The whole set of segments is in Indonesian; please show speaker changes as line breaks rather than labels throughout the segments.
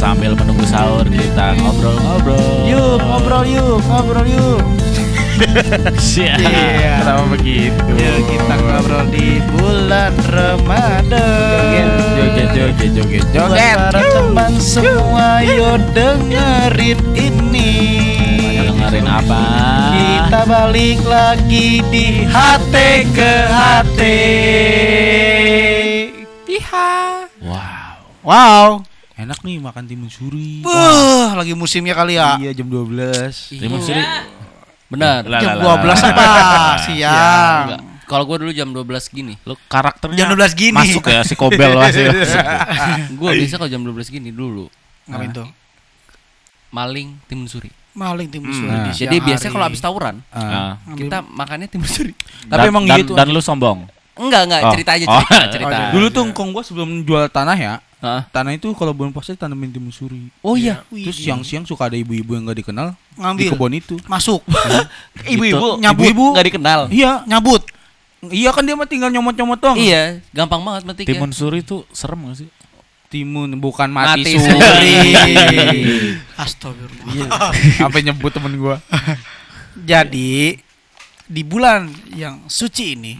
sambil menunggu sahur kita ngobrol-ngobrol.
Yuk ngobrol yuk, ngobrol yuk. Iya.
Kenapa begitu?
Yuk kita ngobrol di bulan Ramadan.
Joget, joget, joget, joget.
para teman semua, yuk dengerin ini.
Dengerin apa?
Kita balik lagi di HT ke HT.
Wow.
Wow.
Enak nih makan timun suri.
Buh, lagi musimnya kali ya.
Iya jam 12.
Timun suri.
Benar.
Lah,
Jam
lah, lah,
12
lah.
apa? Siang.
Enggak. Kalau gue dulu jam 12 gini.
Lu karakternya
Jam 12 gini.
masuk ya si Kobel masih.
Gue biasa kalau jam 12 gini dulu
Ngapain tuh?
maling timun suri.
Maling timun suri
Nah.
di siang
Jadi biasanya kalau habis tawuran
Nah,
kita makannya timun suri.
Tapi
dan-
emang
dan,
gitu.
Dan lu sombong.
Enggak, enggak,
Oh.
cerita aja
Oh.
cerita, cerita.
Oh,
Dulu tuh ngkong gua sebelum jual tanah ya,
Hah?
tanah itu kalau bulan puasa tanamin timun suri.
Oh iya.
Terus siang-siang suka ada ibu-ibu yang gak dikenal di
ngambil
kebun itu.
masuk
Ibu-ibu
Nyabut.
ibu-ibu enggak dikenal.
Iya,
nyabut
iya kan dia mah tinggal nyomot-nyomot doang.
Iya, gampang banget mati
Timun suri tuh serem gak sih?
Timun bukan mati,
Mati
suri.
suri.
astagfirullah
Sampai nyebut temen gua.
jadi di bulan yang suci ini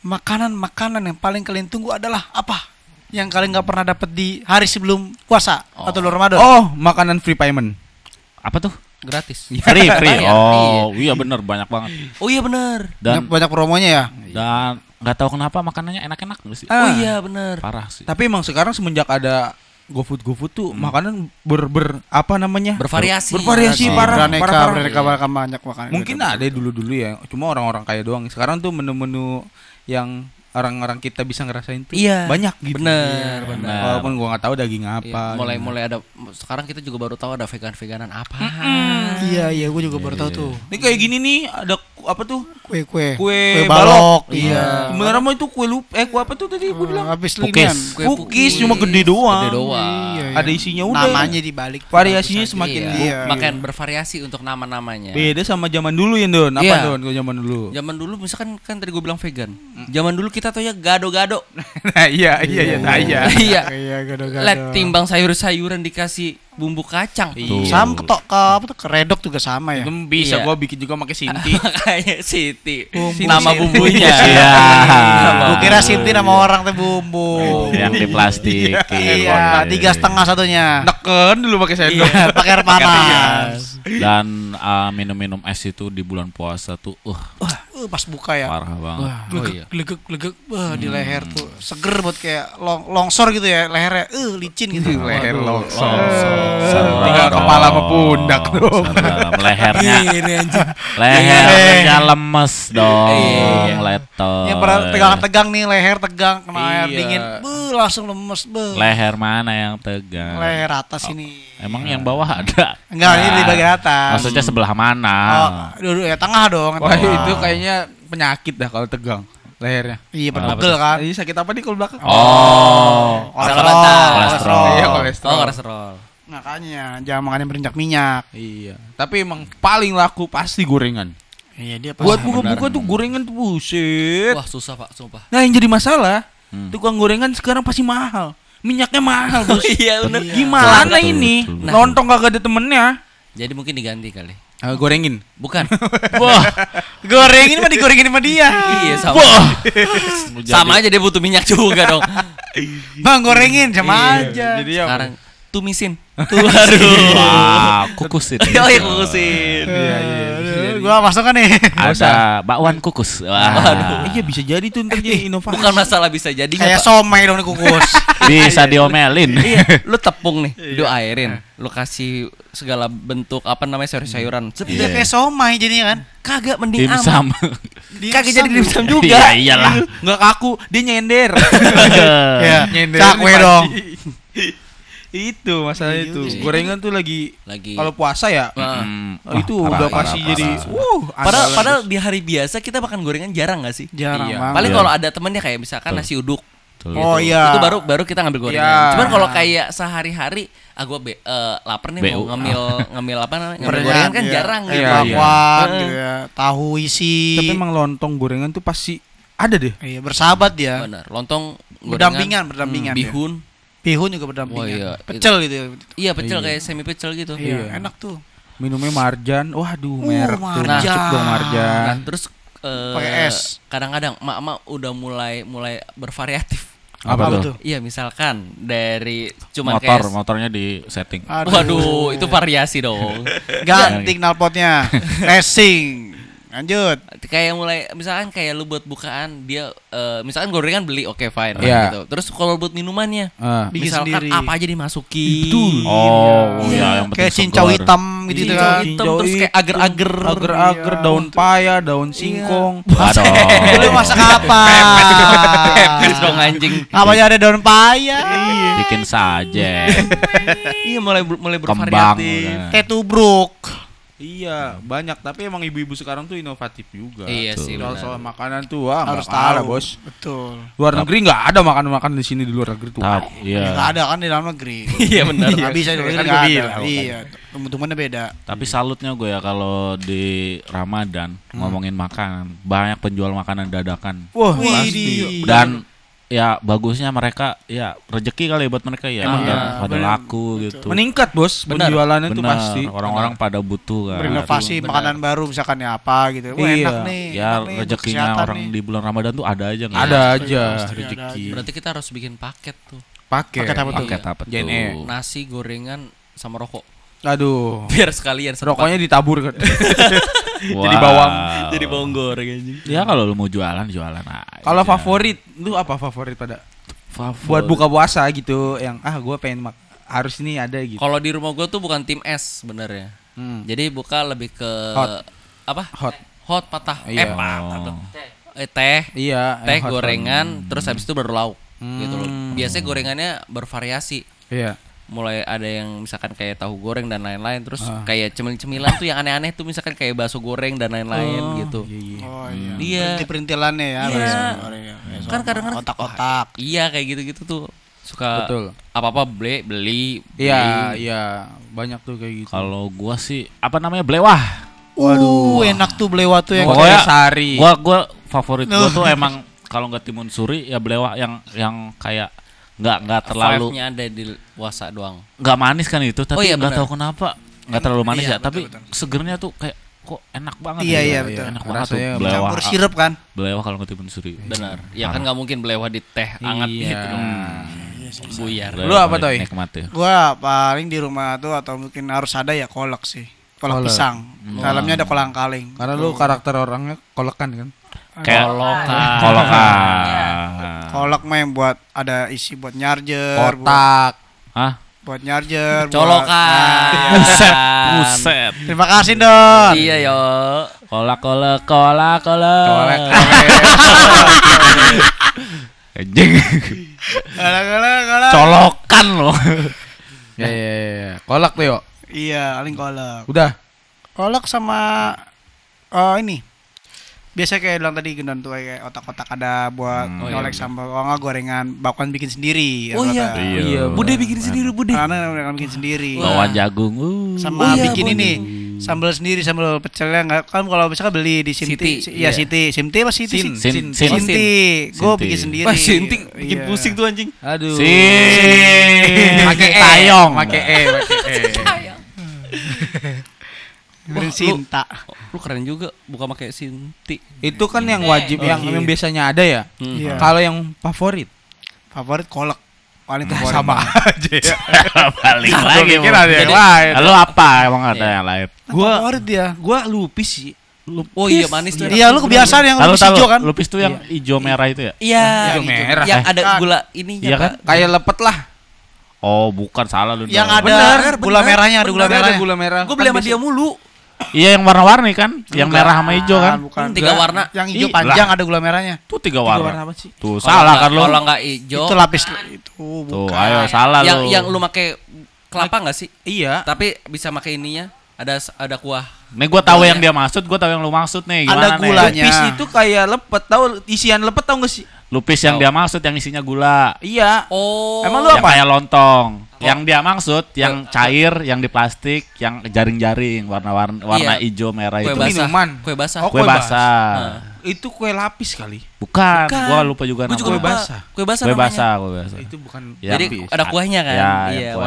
makanan-makanan yang paling kalian tunggu adalah apa yang kalian nggak pernah dapat di hari sebelum puasa
Oh.
atau luar Ramadan
Oh, makanan free payment.
Apa tuh?
Gratis.
Free, free.
Bayar,
Oh, iya bener banyak banget.
Oh iya benar.
Dan
banyak, banyak promonya ya
dan nggak tahu kenapa makanannya enak-enak sih?
Oh
Ah.
iya benar.
Parah sih.
Tapi emang sekarang semenjak ada GoFood GoFood tuh makanan ber, ber apa namanya?
Bervariasi.
Bervariasi,
Oh,
parah.
beraneka
parah.
beraneka beraneka banyak makanan
Mungkin ada dulu-dulu ya, cuma orang-orang kaya doang. Sekarang tuh menu-menu yang orang-orang kita bisa ngerasain tuh
Iya.
banyak gitu.
Bener,
bener.
bener.
Walaupun gua nggak tahu daging
Iya,
apa.
mulai mulai ada sekarang kita juga baru tahu ada vegan-veganan apa.
iya iya gue juga baru tahu tuh
Ini kayak gini nih, ada apa tuh?
kue kue
Kue,
balok,
balok.
iya
Sebenarnya mah itu kue lup eh kue apa tuh tadi gua bilang?
habis
Pukis.
linian
Kue
Cookies cuma gede doang.
Gede doang.
Iya, iya.
Ada isinya udah.
namanya dibalik
Variasinya semakin
Iya.
Iya,
Makan bervariasi untuk nama-namanya.
Beda sama zaman dulu ya, Don. Apa,
Iya.
Don? Zaman dulu.
Zaman dulu misalkan kan tadi gue bilang vegan. Zaman dulu kita tuh ya gado-gado.
nah, iya, iya, iya, nah, iya.
Iya.
iya gado-gado
Lihat timbang sayur-sayuran dikasih bumbu kacang.
Tuh.
sama ketok ke apa tuh keredok juga sama ya
Itu bisa
Iya.
gua bikin juga pakai Sinti.
Makanya Siti.
Bumbu
Nama
Siti.
bumbunya.
Iya.
Gue kira Sinti nama orang teh bumbu.
yang di plastik.
Iya, tiga setengah satunya.
Neken dulu pakai sendok.
Iya, pakai air panas.
Dan uh, minum-minum es itu di bulan puasa tuh, uh,
Uh, pas buka ya.
parah banget.
Oh
Glegek,
iya.
glegek, glegek, wah di leher tuh seger buat kayak long, longsor gitu ya lehernya, eh licin gitu.
Leher longsor. Tinggal kepala sama pundak dong.
Lehernya,
Ini anjing.
lehernya lemes dong,
Iya.
letter.
Yang pernah tegang-tegang nih leher tegang kena air
Iya.
dingin, langsung lemes, beuh.
Leher mana yang tegang?
Leher atas ini.
Emang yang bawah ada?
Enggak, ini di bagian atas.
Maksudnya sebelah mana?
Oh, dulu ya tengah dong.
Wah, itu kayaknya penyakit dah kalau tegang lehernya.
Iya, pegel kan.
Ini sakit apa nih kalau belakang?
Oh,
Salah bantal.
Kolesterol.
Iya,
Oh,
kolesterol.
Makanya jangan makan yang berinjak minyak.
Iya. Tapi emang paling laku pasti gorengan.
Iya, dia
Buat
pasti.
buka-buka tuh gorengan tuh buset.
Wah, susah, Pak, sumpah.
Nah, yang jadi masalah,
Hmm.
tukang gorengan sekarang pasti mahal. Minyaknya mahal, Bos.
iya, bener.
Gimana
Betul,
ini?
betul.
Nah.
Lontong kagak ada temennya.
Jadi mungkin diganti kali.
Eh, gorengin.
Bukan.
Wah,
gorengin mah digorengin sama dia.
iya, sama. Sama aja dia butuh minyak juga dong.
Bang gorengin sama aja.
Jadi ya.
Sekarang tumisin.
Wah, kukus itu.
Oh, iya, kukusin.
Iya, iya.
Aduh, gua masuk kan nih.
Ada bakwan kukus. Wah,
Iya bisa jadi tuh ntar jadi inovasi.
Bukan masalah bisa jadi
Kayak somai dong dikukus.
bisa diomelin.
Iya, lu tepung nih, lu airin, lu kasih segala bentuk apa namanya sayur-sayuran.
Dia kayak somai jadinya kan.
Kagak mending
Dimsum.
Kagak jadi dimsum juga.
Iya, iyalah.
Nggak kaku, dia nyender.
Ya,
nyender
cakwe dong.
Itu masalah
Iya
itu. Gorengan tuh lagi
Lagi.
kalau puasa ya.
Nah,
Hmm,
oh, itu
wah,
udah
parah,
pasti
parah,
jadi
parah.
uh
padahal padahal
tuh.
di hari biasa kita makan gorengan jarang gak sih?
Jarang
Iya.
Paling
Iya.
kalau ada temennya kayak misalkan
Betul.
nasi uduk.
Betul.
Oh
gitu.
iya.
Itu baru baru kita ngambil gorengan.
Iya.
Cuman kalau kayak sehari-hari ah gua be, eh, lapar nih
BU.
mau ngambil ngambil apa namanya? Ngambil
Gorengan,
gorengan kan
iya.
jarang
Iya,
gitu.
iya.
Heeh.
gitu ya. Tahu isi.
Tapi emang lontong gorengan tuh pasti ada deh.
Iya, bersahabat dia.
Benar. Lontong gorengan,
Berdampingan, berdampingan
hmm,
ya.
Bihun.
Juga berdampingan.
Wah, iya.
Pecel gitu. ya.
Iya pecel kayak semi pecel gitu.
Iya, enak tuh.
Minumnya marjan. Waduh,
Uh,
merek
marjan.
Masuk dong marjan.
Nah, terus eh,
Pakai es.
Kadang-kadang mak-mak udah mulai mulai bervariatif.
Apa,
Apa
tuh?
Iya, misalkan dari cuman
Motor,
kayak
motornya di setting.
Aduh.
Waduh, itu variasi dong.
Ganti knalpotnya. Racing. Lanjut.
kayak mulai misalkan kayak lu buat bukaan dia eh, misalkan gorengan beli oke fine
Iya.
gitu. Terus kalau buat minumannya.
Bikin
misalkan
sendiri.
apa aja dimasukin.
Betul.
Oh,
Iya,
iya yang penting
kayak cincau hitam gitu, gitu
Cincau
kan.
hitam terus kayak agar-agar.
agar-agar
Iya.
daun paya, daun singkong.
Aduh.
Lu masak apa?
Pepes dong anjing.
Apa aja ada daun paya?
Bikin saja.
Iya mulai mulai bervariatif.
Teh tubruk.
Iya, banyak. Tapi emang ibu-ibu sekarang tuh inovatif juga.
Iya sih,
Soal soal makanan tuh wah
Harus
tahu
tahu.
bos.
Betul.
Luar negeri nggak ada makan-makan di sini di luar negeri tuh.
Tap,
Ya,
iya.
nggak ada kan di dalam negeri.
Iya benar.
Nggak bisa di luar
Kan
negeri ada.
kan.
Iya. Tumbuh-tumbuhannya beda.
Tapi salutnya gue ya kalau di Ramadan ngomongin makanan, banyak penjual makanan dadakan.
Wah, pasti.
Dan ya bagusnya mereka ya rezeki kali ya buat mereka ya.
Emang
dan
iya,
pada
bener.
laku gitu.
Meningkat bos,
Benar.
penjualannya tuh
Bener,
pasti.
orang-orang pada butuh kan.
Berinovasi
benar.
makanan baru misalkan ya apa gitu. Wah,
Iya.
enak nih.
Ya
enak nih,
rezekinya orang
nih.
di bulan Ramadan tuh ada aja nggak?
Ada aja
Pasti ada
rezeki.
Berarti kita harus bikin paket tuh.
Pakai.
Paket apa tuh?
Paket apa tuh?
Nasi, gorengan sama rokok.
Aduh.
Biar sekalian seperempat.
Rokoknya ditabur kan.
Wow.
Jadi bawang.
jadi bawang goreng anjing.
Ya kalau lu mau jualan jualan aja.
Kalau favorit, lu apa favorit pada
Favorit.
buat buka puasa gitu yang ah gue pengen mak harus ini ada gitu.
Kalau di rumah gue tuh bukan tim S sebenarnya.
Hmm.
Jadi buka lebih ke
Hot.
apa?
Hot.
Hot patah.
Iya.
Eh, patah
Oh.
tuh. Eh, teh,
Iya.
teh
yang hot
gorengan, terus habis itu baru lauk.
Hmm.
Gitu loh. Biasanya gorengannya bervariasi.
Iya.
Mulai ada yang misalkan kayak tahu goreng dan lain-lain, terus
Ah.
kayak cemil-cemilan tuh yang aneh-aneh tuh misalkan kayak bakso goreng dan lain-lain gitu.
Iya, iya.
Oh iya.
Iya.
Perintil-perintilannya ya.
Iya.
bahasa orang ya.
Kan kadang-kadang
otak-otak.
Iya kayak gitu-gitu tuh suka
Betul.
apa-apa beli beli.
Iya, iya. Banyak tuh kayak gitu.
Kalau gua sih apa namanya belewah.
Waduh, enak tuh belewa tuh yang
Pokoknya sari.
Gua gua favorit gua tuh emang kalau nggak timun suri ya belewah yang yang kayak nggak nggak terlalu
Vibe-nya ada di puasa doang.
nggak manis kan itu tapi
Oh iya,
nggak tahu kenapa nggak terlalu manis
Iya,
ya tapi
betul,
segernya tuh kayak kok enak banget
Iya,
gitu.
iya, betul.
enak banget tuh
Rasanya
belewah
campur sirup kan.
belewah kalau nggak timun suri
Benar. Ya kan nggak mungkin belewah di teh hangat
Iya.
gitu dong. Buyar.
Lu apa, Toy?
nikmat ya
Gua paling di rumah tuh atau mungkin harus ada ya kolak sih. Kolak
Kolak.
pisang. Dalamnya ada kolang kaling.
Karena lu karakter orangnya kolekan kan.
Kayak
Kolokan.
kolokan
Kolak mah yang buat ada isi buat nyarjer, buat,
Kotak.
Hah?
buat nyarjer,
Colokan.
Nah,
buset buset
Terima kasih Don.
Iya yo.
kolak kolak kolak kolak
Kolek.
Anjing.
Kolak, kolak, kolak.
colokan loh
Ya, ya, ya. Kolak tuh yuk.
Iya, paling kolak.
Udah.
Kolak sama oh ini. Biasa kayak bilang tadi gendon tuh kayak otak-otak ada buat
Hmm.
Oh, iya,
nyolek
bener.
sambal oh enggak gorengan bakwan bikin sendiri.
Oh iya.
rata-rata.
Iya.
Bude bikin sendiri bude.
Karena mereka bikin sendiri.
bawang jagung uh.
Sama
Oh iya,
bikin
boleh.
ini sambal sendiri sambal pecelnya enggak kan kalau misalkan beli di Sinti,
Siti,
si- iya
iya.
Siti, Simti apa Siti?
Sin.
sin
Sin.
sin
Sinti, gue
Sinti.
bikin sendiri.
Wah, sinting bikin
Iya.
pusing tuh anjing.
Aduh.
sin
Pakai e,
tayong
Pakai e, pakai e.
Wah, lu-
Sinta.
Lu keren juga buka pakai Sinti.
Itu kan yang wajib
Oh,
yang,
iya.
yang biasanya ada ya.
Hmm.
Iya.
Kalau yang favorit
Favorit kolak. Paling
Nah,
favorit.
sama aja ya.
balik
Gua
lagi Bang.
ada yang lain.
lu apa emang ada
Iya.
yang lain
Gua
favorit dia.
gua lupis sih.
Oh iya manis tuh.
Iya, lu kebiasaan yang
tahu
hijau kan?
lupis tuh yang hijau merah itu ya
Iya.
Hijau
gitu.
merah.
Yang
Eh.
ada
Kan.
gula ininya
Iya kan?
Pak.
Kayak lepet lah.
oh bukan salah lu
Yang
Dong.
ada
Bener,
gula
bener,
merahnya, ada gula merahnya.
gula merah.
Gue beli
Kan
sama dia mulu.
Iya yang warna-warni kan yang merah sama hijau kan
Bukan.
Tiga
Enggak.
warna.
Yang hijau
Ih,
panjang
lah.
ada gula merahnya.
tuh tiga
Tiga
warna,
warna apa sih?
tuh
Kalau
salah kan lu
Kalau nggak hijau.
Itu lapis itu
tuh
bukan.
ayo salah
yang
lu
yang lu pakai kelapa nggak sih?
Iya.
Tapi bisa pakai ininya. Ada ada kuah.
nih gua tahu yang dia maksud gua tahu yang lu maksud nih gimana
Ada
nih
gulanya.
Lupis itu kayak lepet tahu isian lepet tahu gak sih?
lupis yang dia maksud yang isinya gula
Iya.
Oh.
Emang lu
yang
apa?
kayak lontong yang dia maksud yang cair yang di plastik yang jaring-jaring warna-warna warna
Iya.
hijau merah
Kue
itu
ba-
basah.
minuman.
Kue basah.
Oh,
kue
kue
basah
Nah.
itu kue lapis kali.
Bukan,
Bukan.
gua lupa juga
Gua juga
Kue basah.
Kue basah
Kue
namanya.
basah, kue basah.
Itu bukan
Ya.
Jadi
lapis.
ada kuahnya kan?
Ya,
iya,
yang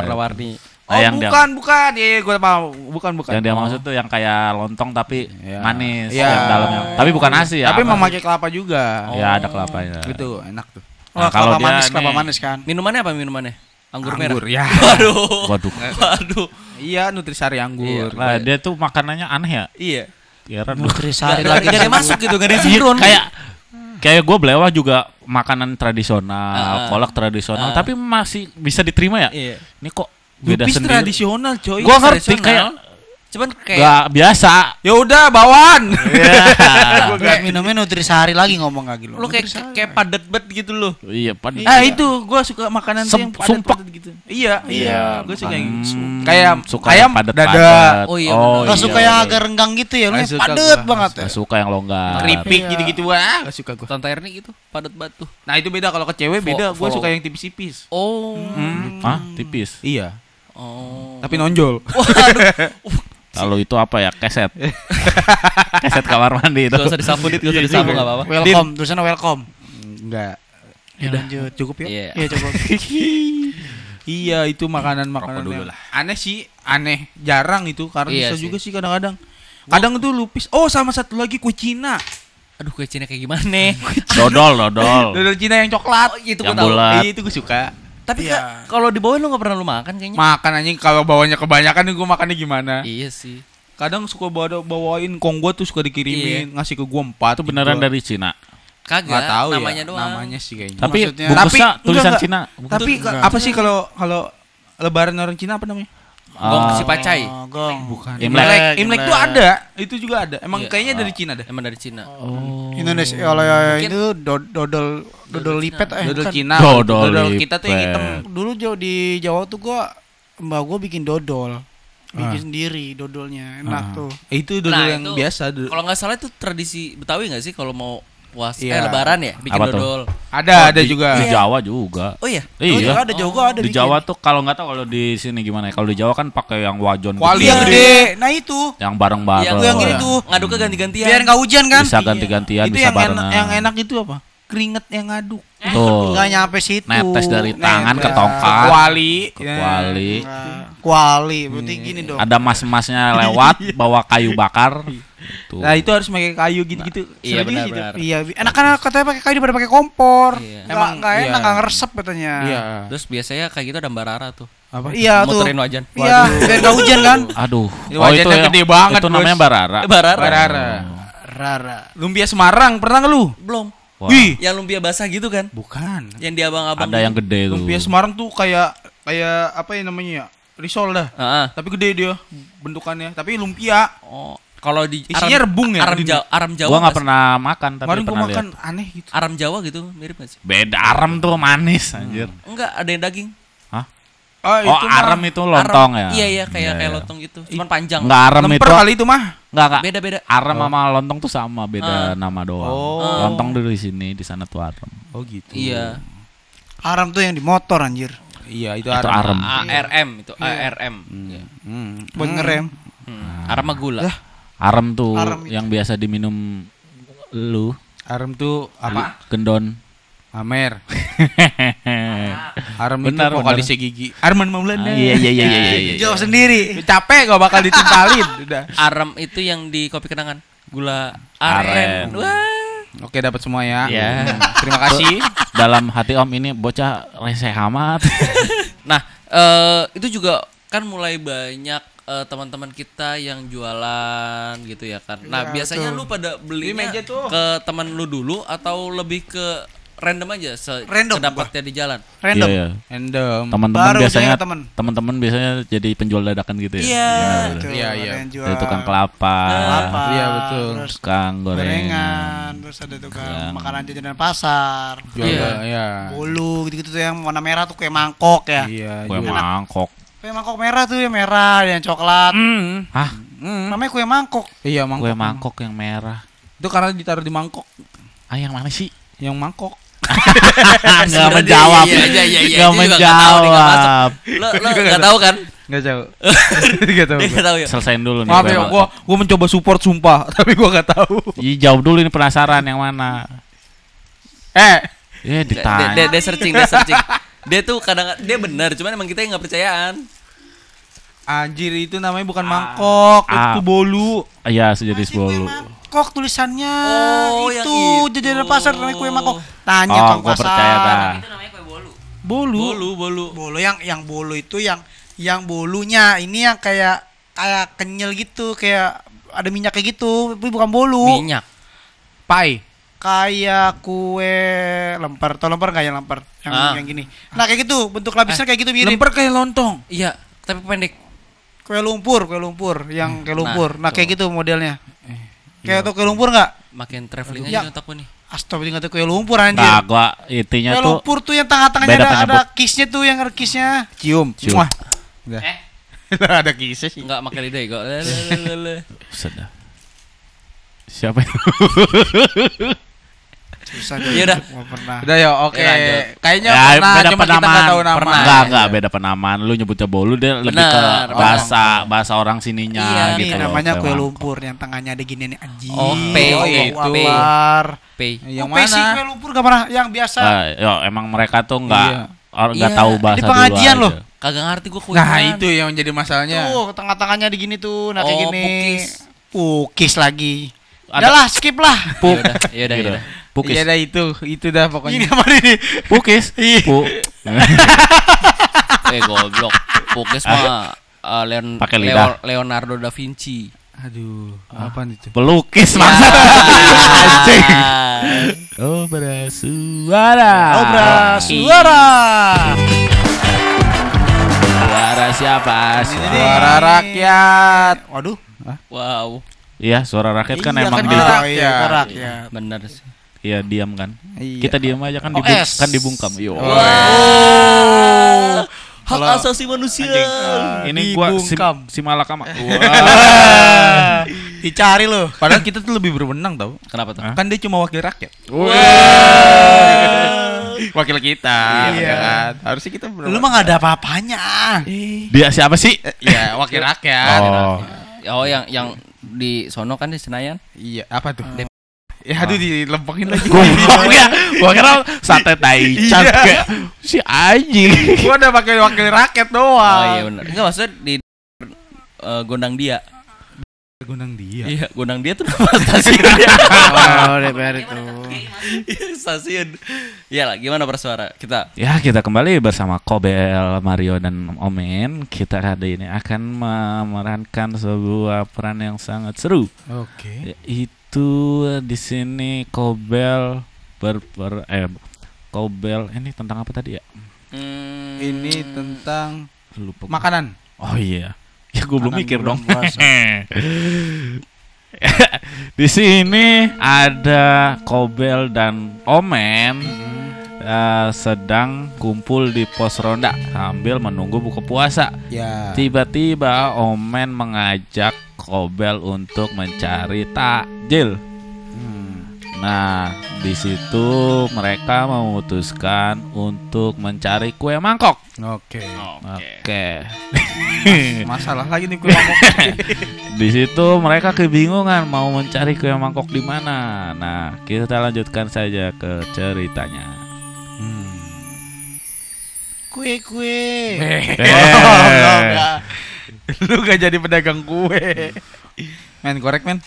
warna-warni.
Oh,
yang dia-
bukan, bukan. Iya, gue tahu. Bukan, bukan.
Yang dia maksud tuh yang kayak lontong tapi
Ya.
manis
Ya.
yang dalamnya. Tapi bukan nasi ya.
Tapi
apa?
memakai kelapa juga.
Ya ada kelapanya.
Itu enak tuh.
Nah, kalau
kelapa
dia
manis,
nih-
kelapa manis kan.
Minumannya apa minumannya? Anggur,
Anggur,
merah.
ya.
Waduh.
Waduh.
Waduh.
Iya, nutrisari anggur.
Nah, dia tuh makanannya aneh ya.
Iya.
Kira
Nutrisari
Gak,
lagi.
gak ada masuk gitu, gak ada
Iya,
sinkron.
kayak kayak gue belewah juga makanan tradisional,
Ah.
kolak tradisional,
Ah.
tapi masih bisa diterima ya.
Iya.
Ini kok beda
Lupis
sendiri.
tradisional, coy.
Gua ngerti kayak
Cuman kayak
gak biasa.
Ya udah, bawaan.
Kayak minumnya nutrisari lagi ngomong lagi lo.
lu kayak kayak padat banget gitu loh.
iya, pan.
Ah itu gua suka makanan
Sem-
yang padat-padat gitu. Iya, iya, gua suka yang
Hmm,
kayak
suka
ayam
yang padat-padat.
dada,
Oh iya,
Oh.
Gak suka
iya,
yang
iya.
agak renggang gitu ya, lu
suka
padet
gua.
banget ya.
Gak suka yang longgar.
keripik
Iya.
gitu-gitu wah, gak suka gua.
Tante Erni gitu, padat tuh.
Nah, itu beda kalau ke cewek beda, gua suka yang tipis-tipis.
Oh.
Hmm, ah, tipis.
Iya,
Oh.
tapi nonjol.
Kalau itu apa ya? Keset. Keset kamar mandi itu.
Gak usah disapu dit, gak usah disapu gak apa-apa.
Welcome, tulisannya welcome.
Enggak.
Ya lanjut.
Cukup ya?
Iya.
Iya coba.
Iya, itu makanan-makanan
dulu
yang
lah.
Aneh sih, aneh, jarang itu karena
Iya
bisa
sih.
juga sih kadang-kadang. Kadang itu lupis. Oh, sama satu lagi kue Cina.
Aduh kue Cina kayak gimana?
Dodol, dodol.
Dodol Cina yang coklat.
Oh, itu
Yang
gua tahu.
bulat.
Iya, itu gue suka.
Tapi
Iya.
Kak, kalau dibawain lu gak pernah lu makan kayaknya.
Makan anjing kalau bawanya kebanyakan gue makannya gimana?
Iya sih.
Kadang suka bawa bawain kong gua tuh suka dikirimin ngasih ke gua empat.
Itu beneran
gitu.
dari Cina.
Kagak,
Nggak tahu
namanya
ya,
doang.
namanya sih kayaknya.
Tapi
Maksudnya-
bungkusnya
Tapi-
tulisan
enggak,
Cina.
Tapi
Enggak.
apa sih kalau kalau lebaran orang Cina apa namanya?
Gong
Ah,
si pacai.
Oh, gong.
Bukan.
Imlek.
Imlek. Imlek tuh ada. Itu juga ada. Emang
Iya.
kayaknya dari Cina dah.
Emang dari Cina.
Oh.
Indonesia kalau ya itu do- dodol dodol lipet eh
Dodol. Cina.
Dodol
kita tuh yang hitam.
Dulu jauh di Jawa tuh gua mbak gua bikin dodol. Bikin
Ah.
sendiri dodolnya. Enak
Ah.
tuh.
Eh, Itu dodol
Nah,
yang
itu-
biasa. dodol.
Kalau nggak salah itu tradisi Betawi nggak sih kalau mau puas eh
Iya.
lebaran ya bikin
Apa tuh?
dodol.
Ada, ada
di-
juga.
Di Jawa juga.
Oh iya.
Oh,
Iya.
ada Jawa ada
Di
bikin.
Jawa tuh kalau nggak tahu kalau di sini gimana ya. Kalau di Jawa kan pakai yang wajon
Kuali
gede,
yang gede. Nah itu.
yang bareng-bareng.
Yang,
yang ini
Iya.
tuh.
ngaduknya ganti-gantian.
Biar nggak hujan kan?
Bisa ganti-gantian,
itu
bisa
yang enak, yang enak itu apa? Keringet yang ngaduk.
Tuh.
Nggak nyampe situ.
Netes dari tangan ke
Netes.
tongkat.
Kuali.
Ke kuali.
Nah, kuali. Berarti gini dong.
Ada mas-masnya lewat bawa kayu bakar. Tuh.
Nah, itu harus pakai kayu gitu-gitu.
Iya
Seru juga sih itu.
benar-benar.
Iya, enak kan katanya pakai kayu daripada pakai kompor.
Iya.
Emang
Emang,
nggak enak,
iya.
nggak ngeresep katanya.
Iya.
Terus biasanya kayak gitu ada barara tuh.
Apa?
Iya tuh.
Muterin wajan.
Iya, biar nggak hujan kan?
Aduh.
Ini wajannya gede banget,
Itu namanya barara.
Eh, barara.
Barara.
Rara.
Lumpia Semarang, pernah nggak lu?
Belum.
Wah,
Wih,
Yang lumpia basah gitu kan?
bukan.
Yang di abang-abang.
ada yang gede tuh.
Lumpia Semarang tuh kayak kayak apa ya namanya ya? Risol dah.
Heeh.
Tapi gede dia bentukannya. Tapi lumpia.
Oh, kalau di
Isinya rebung ya?
Aram
Di-
Jawa, aram Jawa.
Gua nggak pernah makan tapi
Kemarin gua
pernah
makan
lihat.
aneh gitu.
Aram Jawa gitu mirip gak sih?
Beda arem tuh manis anjir.
Enggak, ada yang daging.
Oh,
Oh,
mah
arem itu lontong
Arem.
ya?
Iya, iya, kayak
Iya,
kayak
iya.
lontong gitu. Cuman panjang.
Enggak arem
lemper
itu.
kali itu mah.
Enggak, enggak.
Beda-beda.
Arem sama lontong tuh sama, beda
Ah.
nama doang.
Oh.
Lontong dari sini, di sana tuh arem.
Oh gitu.
Iya.
Aram tuh yang di motor anjir.
Iya, itu,
Itu
arem.
arem.
ARM itu, ARM. Iya.
Hmm.
Buat ngerem.
Hmm. Arem sama gula.
Lah.
Arem tuh
Arem itu.
yang biasa diminum lu,
Arem tuh apa?
gendon.
Amer. Arem
Benar,
itu vokalisnya Gigi. Arman Maulana.
Ah, iya, iya, iya, iya, iya, iya.
Jawab sendiri.
Capek gak bakal ditimpalin. Udah.
Arem itu yang di kopi kenangan. Gula
Aren.
Wah.
Oke, dapat semua ya.
Iya.
Hmm. Terima kasih.
Dalam hati Om ini bocah reseh amat.
Nah, eh itu juga kan mulai banyak eh, teman-teman kita yang jualan gitu ya kan. Nah,
Iya,
biasanya
betul.
lu pada belinya
meja tuh.
ke teman lu dulu atau lebih ke random aja se
Random,
kedapatnya di jalan.
Random.
Iya, iya.
Random.
Teman-teman
Baru
biasanya teman-teman biasanya jadi penjual dadakan gitu ya.
Iya.
Iya,
ada
iya.
yang jual
Dari tukang kelapa,
kelapa,
Iya, betul.
Terus
tukang gorengan.
gorengan, terus ada tukang
Tukang.
makanan jajanan pasar.
Jual
Iya.
ya.
Bolu gitu-gitu tuh yang warna merah tuh kayak mangkok ya.
Iya,
Kue mangkok.
Kue mangkok merah tuh yang merah, ada yang coklat.
Hmm.
Hah?
Hmm.
Namanya kue mangkok.
Iya, mangkok.
Kue mangkok yang merah.
Itu karena ditaruh di mangkok.
Ah, yang mana sih?
Yang mangkok.
Enggak
Sebenarnya
menjawab.
iya, iya, iya, iya, nggak nggak
menjawab.
Lo lo enggak tahu kan?
Enggak tahu. Enggak tahu.
Nggak tahu ya.
Selesain dulu nih.
Maaf ya, gua gua mencoba support sumpah, tapi gua enggak tahu.
Ih, jawab dulu ini penasaran yang mana.
Eh,
Eh
Dia,
ditanya.
dia, dia searching, dia searching. Dia tuh kadang dia benar, cuman emang kita yang nggak percayaan.
anjir itu namanya bukan mangkok,
Ah.
itu bolu.
Iya, sejenis bolu.
Kok tulisannya
Oh,
itu
itu.
jajanan pasar namanya kue mangkok. Tanya
Oh,
kang
gua
pasar.
percaya dah.
Itu namanya kue bolu.
Bolu.
Bolu, bolu.
Bolu yang yang bolu itu yang yang bolunya ini yang kayak kayak kenyal gitu, kayak ada minyak kayak gitu, tapi bukan bolu.
Minyak.
Pai.
Kayak kue lempar, tau lempar nggak yang lempar? Yang
Ah.
yang gini. Nah, kayak gitu, bentuk lapisnya kayak gitu mirip.
Lemper kayak lontong.
Iya, tapi pendek.
Kue lumpur, kue lumpur, yang kayak
Nah,
lumpur. Nah, kayak gitu modelnya. Kayak tuh kue lumpur nggak?
Makin traveling
Ya.
aja otakku nih.
Astagfirullah kata kue lumpur anjir.
Nah, gua intinya
Kue
tuh
lumpur tuh yang tengah-tengahnya ada, ada kisnya tuh yang ada kisnya.
Cium.
Cium.
Udah.
Eh?
ada kisah sih.
Enggak makan lidah ya, kok.
Sudah. Siapa itu?
Susah
Iya dah.
Gak pernah.
Udah ya, oke.
Ya.
Kayaknya
ya,
pernah,
beda
cuma kita
penamaan.
nggak tahu nama.
Pernah.
Enggak, enggak beda penamaan. Lu nyebutnya bolu dia lebih ke bahasa bahasa orang sininya
Iya,
gitu loh,
namanya
kue
lumpur yang tengahnya ada gini nih anjing.
Oh, P,
Allah
itu.
Akbar.
Pay.
Yang
Oh, P sih,
mana?
kue lumpur gak pernah yang biasa.
Ah, yo, emang mereka tuh enggak
Iya.
orang enggak
Iya,
tahu bahasa
di pengajian loh.
aja.
Kagak ngerti gua kue.
Nah, itu yang jadi masalahnya.
Tuh, tengah-tengahnya di gini tuh, nah kayak
Oh,
gini.
pukis.
Pukis lagi.
Ada-
Udah lah, skip lah.
Puk.
Yaudah, yaudah,
Gitu.
yaudah.
Pukis.
Iya dah itu, itu dah pokoknya.
Ini apa ini?
Pukis.
Iya.
Pu.
Eh goblok. Pukis mah uh, Leon,
Pakai
Leo-
lidah.
Leonardo da Vinci.
Aduh, apa itu?
Pelukis
Ya.
masa. Anjing.
Ah.
Oh, bersuara.
Obra suara.
Suara siapa?
Suara rakyat.
Waduh.
Wow,
Iya, suara rakyat kan
Iya,
emang
kan
di
iya,
rakyat.
rakyat.
bener sih.
Iya, diam kan.
Iya.
Kita diam aja kan
Oh,
dibung-
es.
kan dibungkam. Yo.
Hak
Kalau-
asasi manusia.
Ini gua si,
Dibungkam.
si Malakama.
Ah, Dicari loh.
Padahal kita tuh lebih berwenang tau.
Kenapa tuh?
Kan dia cuma wakil rakyat. Wakil kita,
Iya.
ya kan? Harusnya kita ber-
Lu mah gak ada apa-apanya.
Dia siapa sih?
Iya, wakil rakyat.
Oh.
Oh, yang yang di sono kan di Senayan.
Iya, apa tuh? Ya aduh dilempengin lagi.
Gua kira, gua kira sate taichan
Iya.
kayak si anjing.
Gua udah pakai wakil rakyat doang.
Oh iya benar. Enggak maksudnya di eh, Gondang Dia.
Gunang dia.
Iya, Gondang Dia tuh nama stasiunnya.
Oh, DPR itu.
Iya, stasiun. Iya lah, gimana bersuara? Kita
Ya kita kembali bersama Kobel, Mario dan Omen. Kita kali ini akan memerankan sebuah peran yang sangat seru.
Oke.
Itu di sini Kobel ber, ber- eh Kobel ini tentang apa tadi ya?
hmm,
Ini tentang
Lupa.
makanan.
Oh iya. Ya gue belum mikir dong. di sini ada Kobel dan Omen eh, sedang kumpul di pos ronda sambil menunggu buka puasa.
Ya.
Tiba-tiba Omen mengajak Kobel untuk mencari takjil. Nah, di situ mereka memutuskan untuk mencari kue mangkok.
Oke.
Oke.
Masalah lagi nih kue mangkok.
Di situ mereka kebingungan mau mencari kue mangkok di mana. Nah, kita lanjutkan saja ke ceritanya.
Kue-kue.
Eh.
Lu gak jadi pedagang kue. Men korek men.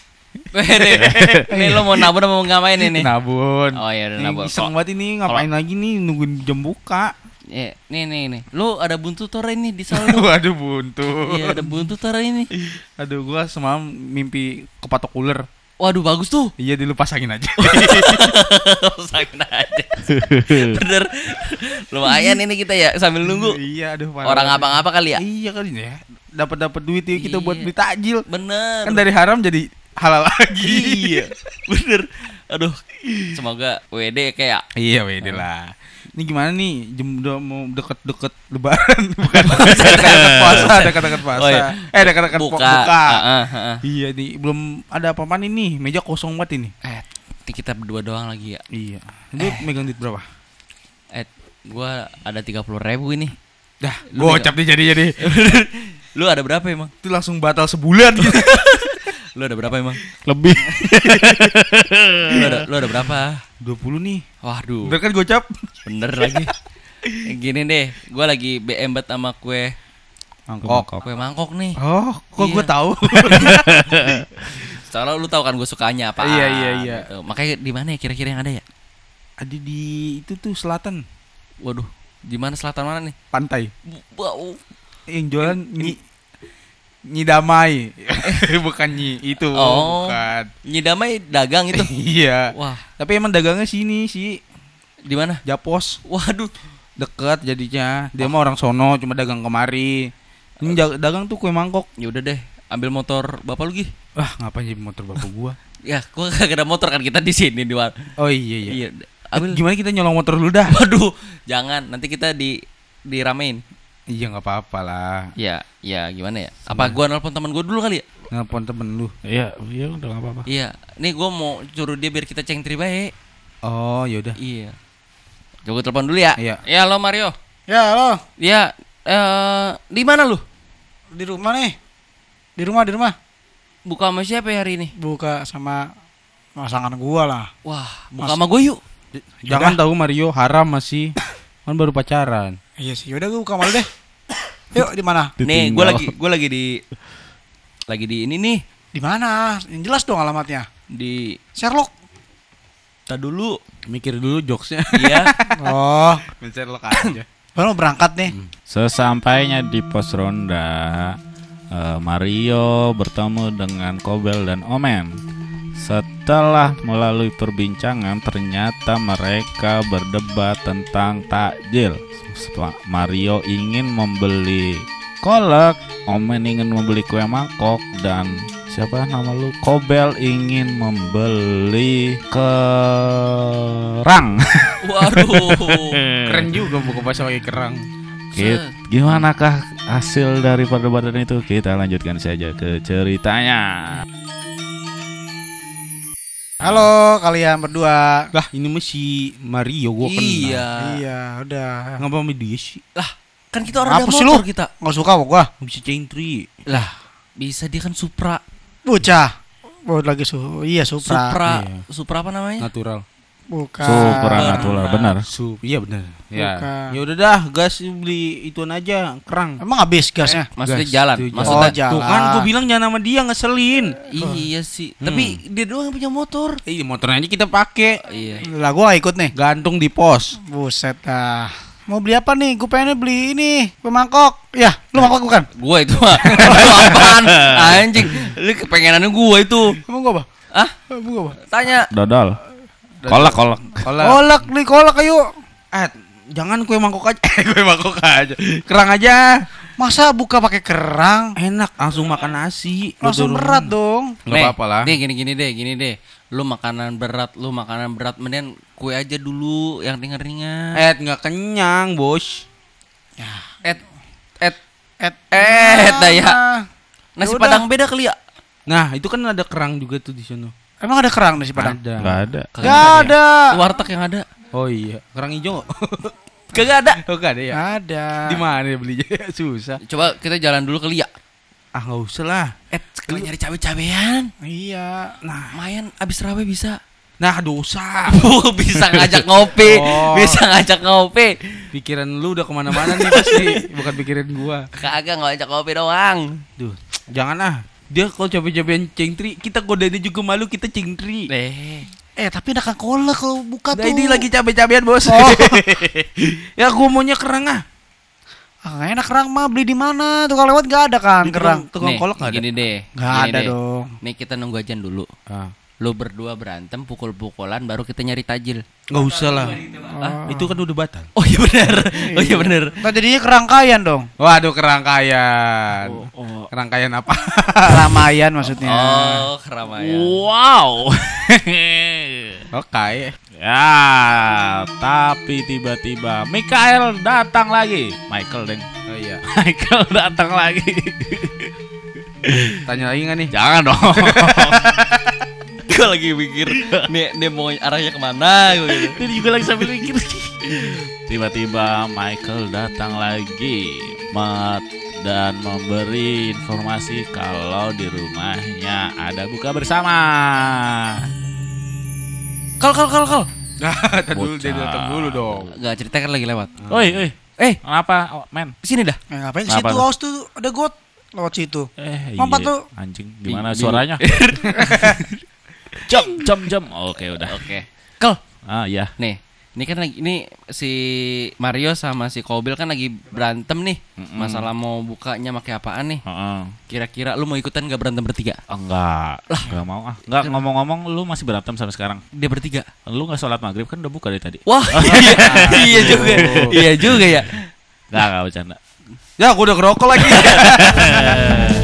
ini, lo mau nabur apa mau ngapain ini?
Nabun.
Oh iya, udah nabur.
Iseng banget ini ngapain lagi nih nungguin jam buka.
Eh, nih nih nih. Lu ada buntu tore ini di saldo.
Waduh buntu.
Iya, ada buntu tore ini.
Aduh gua semalam mimpi kepatok ular.
Waduh, bagus tuh.
Iya dulu pasangin aja.
Sakit aja. Bener. Lumayan ini kita ya sambil nunggu.
iya aduh parah
Orang abang apa kali ya?
Iya kali ya. Dapat dapat duit yuk kita buat
Iya.
beli takjil.
Bener.
Kan dari haram jadi halal lagi.
Iya. Bener. Aduh. Semoga WD kayak
Iya wede lah. Ini gimana nih? Jam udah mau deket-deket lebaran bukan deket-deket puasa, deket-deket puasa.
Oh, iya.
Eh deket-deket bu-
buka.
buka.
Heeh, heeh.
Iya nih, belum ada apa-apaan ini. Meja kosong banget ini.
Eh, kita berdua doang lagi ya.
Iya. Lu megang duit berapa?
Eh, gua ada 30 ribu ini.
Dah,
Lu
gocap nih jadi jadi.
Lu ada berapa emang?
Itu langsung batal sebulan gitu.
Lu ada berapa emang?
Lebih.
Lu ada lu ada berapa?
20 nih.
Waduh,
Bener kan gocap?
bener lagi. Gini deh, gua lagi BM bet sama kue
Mangkok.
kue mangkok nih.
Oh, kok
Iya.
gue tahu?
Soalnya lu tahu kan gue sukanya apa?
Iya, iya, iya.
Makanya di mana ya kira-kira yang ada ya?
Ada di itu tuh selatan
Waduh, di mana selatan mana nih?
pantai.
Wow.
Yang jualan nyi Nyi Damai. bukan Nyi itu,
Oh.
bukan.
Nyidamai dagang itu.
iya.
Wah,
Tapi emang dagangnya sini sih,
di mana?
Japos.
Waduh.
Deket jadinya. Dia mah orang sono cuma dagang kemari. Ini dagang tuh kue mangkok.
Ya udah deh, ambil motor bapak lu Gi.
Wah, ngapain jadi motor bapak gua?
Ya, gua kagak ada motor kan kita di sini di luar.
Oh iya iya.
Iya.
Ambil. Gimana kita nyolong motor dulu dah?
Waduh, jangan. Nanti kita di diramein.
Iya nggak apa-apa lah.
Ya, ya gimana ya? Apa gua nelpon teman gua dulu kali ya?
Nelpon temen lu.
Iya, iya udah gak apa-apa.
Iya. Nih gua mau suruh dia biar kita cengtri baik.
Oh yaudah.
Iya. Coba gua telepon dulu ya.
Iya.
Ya, halo Mario.
Ya, halo.
Ya, eh di mana lu?
Di rumah nih. Di rumah, di rumah.
Buka sama siapa ya hari ini?
Buka sama pasangan gua lah.
Wah, buka sama gue yuk.
Jangan tahu Mario haram masih. Kan baru pacaran.
Iya sih, yaudah gua buka malu deh. Yuk, di mana?
Nih, gue lagi gue lagi di lagi di ini nih
Di mana? Yang jelas dong alamatnya.
di
Sherlock.
tak dulu.
Mikir dulu jokesnya.
Iya.
Oh,
Mencerlok aja.
baru berangkat nih.
Sesampainya di pos ronda, eh, Mario bertemu dengan Kobel dan Omen. Setelah melalui perbincangan, ternyata mereka berdebat tentang takjil. Mario ingin membeli kolak, Omen ingin membeli kue mangkok, dan siapa nama lu? Kobel ingin membeli kerang.
Waduh.
Keren juga buka puasa pakai kerang.
Git, gimanakah hasil dari perdebatan itu? Kita lanjutkan saja ke ceritanya.
Halo kalian berdua.
Lah ini mah si Mario gua kenal.
Iya.
Iya, udah.
Ngapa sama dia sih?
Lah, kan kita orang ada
Apa sih
motor
lu?
kita.
Nggak suka sama gua.
Nggak bisa cengtri.
Lah, bisa dia kan Supra.
Bocah. Oh, lagi su iya Supra.
Supra.
Iya.
Supra apa namanya?
Natural.
Bukan.
Supranatural, benar.
Sup, iya benar. Ya. Ya udah dah, gas beli ituan aja, kerang.
Emang habis gasnya?
Maksudnya
Gas,
jalan.
itu
Maksudnya
Oh, jalan.
Tuh kan gua bilang jangan sama dia ngeselin.
Iya sih. Tapi dia doang yang punya motor.
Iya, motornya aja kita pakai.
Iya.
Lah gua ikut nih.
Gantung di pos.
Buset dah. Mau beli apa nih? Gue pengen beli ini, kue mangkok. Ya, lu mangkok bukan?
Gua itu mah. Lu apaan? Anjing. Lu kepengenannya gua itu.
Emang gua apa?
Ah,
Emang gua apa?
tanya.
Dodol. Kolak, kolak.
Kalau
Kolak nih, kolak ayo.
eh jangan kue mangkok aja. kue mangkok aja. Kerang aja.
Masa buka pakai kerang?
Enak, langsung makan nasi.
Langsung berat dong.
Nggak apa-apa lah.
Nih gini-gini deh, gini deh. Lu makanan berat, lu makanan berat mendingan kue aja dulu yang ringan-ringan.
Eh, nggak kenyang, Bos.
et et
Et,
Eh, dah ya. nasi
Yaudah.
padang beda kali ya?
Nah, itu kan ada kerang juga tuh di sana.
Emang ada kerang nasi padang?
Ada.
Nggak ada.
Gak
ya?
ada.
Warteg yang ada.
Oh iya, kerang hijau.
Kagak ada.
oh, nggak ada ya?
Ada.
Di mana ya belinya? Susah.
Coba kita jalan dulu kali ya.
Ah, nggak usah lah.
Eh, sekali nyari cabe-cabean.
Iya.
Nah,
Lumayan abis rawe bisa.
nah dosa.
bisa ngajak ngopi,
Oh.
bisa ngajak ngopi.
Pikiran lu udah ke mana-mana nih pasti, bukan pikiran gua.
Kagak ngajak ngopi doang.
Duh, jangan ah. Dia kalau capek-capekin cengtri, kita godainnya juga malu kita cengtri.
Eh,
Eh, tapi ada kolak kalau buka
Nah,
tuh.
ini lagi capek-capean bos.
Oh.
ya gua maunya kerang ah.
Ah, enak kerang mah beli di mana? Tuh kalau lewat nggak ada kan
Di
kerang.
tukang
nih,
kolak nggak ada.
Gini deh. Gini
ada
deh.
dong.
Nih kita nunggu ajan dulu.
Ah,
Lu berdua berantem pukul-pukulan baru kita nyari tajil.
nggak usah lah.
Ah.
Itu kan udah batal.
Oh iya benar. Oh iya benar.
Nah, jadinya kerangkaian dong.
Waduh kerangkaian.
Oh,
Kerangkaian apa?
Ramaian maksudnya.
Oh, keramaian.
Wow.
Oke.
ya, tapi tiba-tiba Mikael datang lagi. Michael deng.
Oh iya.
Michael datang lagi.
Tanya lagi nggak nih?
Jangan dong.
Gue lagi mikir nih dia mau arahnya ke mana gitu.
Dia juga lagi sambil mikir. Tiba-tiba Michael datang lagi. Mat dan memberi informasi kalau di rumahnya ada buka bersama.
Kal kal kal kal.
Nah, dulu dia datang dulu dong.
Gak cerita kan lagi lewat.
Oi, oi,
Eh,
kenapa, oh, men?
sini dah.
Eh, ngapain ke
Kenapa
situ?
tuh?
Awas tuh ada got lewat situ.
Eh, iya.
tuh.
Anjing, gimana
Di-
suaranya? jam, jam, jam. Oke, udah.
Oke. Kal,
Ah, iya.
nih. Ini kan lagi ini si Mario sama si Kobil kan lagi berantem nih.
Mm-mm.
Masalah mau bukanya pakai apaan nih?
Heeh.
Kira-kira lu mau ikutan gak berantem bertiga?
Enggak, enggak mau ah. Enggak ngomong-ngomong lu masih berantem sampai sekarang.
Dia bertiga.
Lu nggak sholat maghrib kan udah buka dari tadi.
Wah, iya, iya juga. Iya juga ya.
Enggak, enggak bercanda.
Ya, aku udah ngerokok lagi.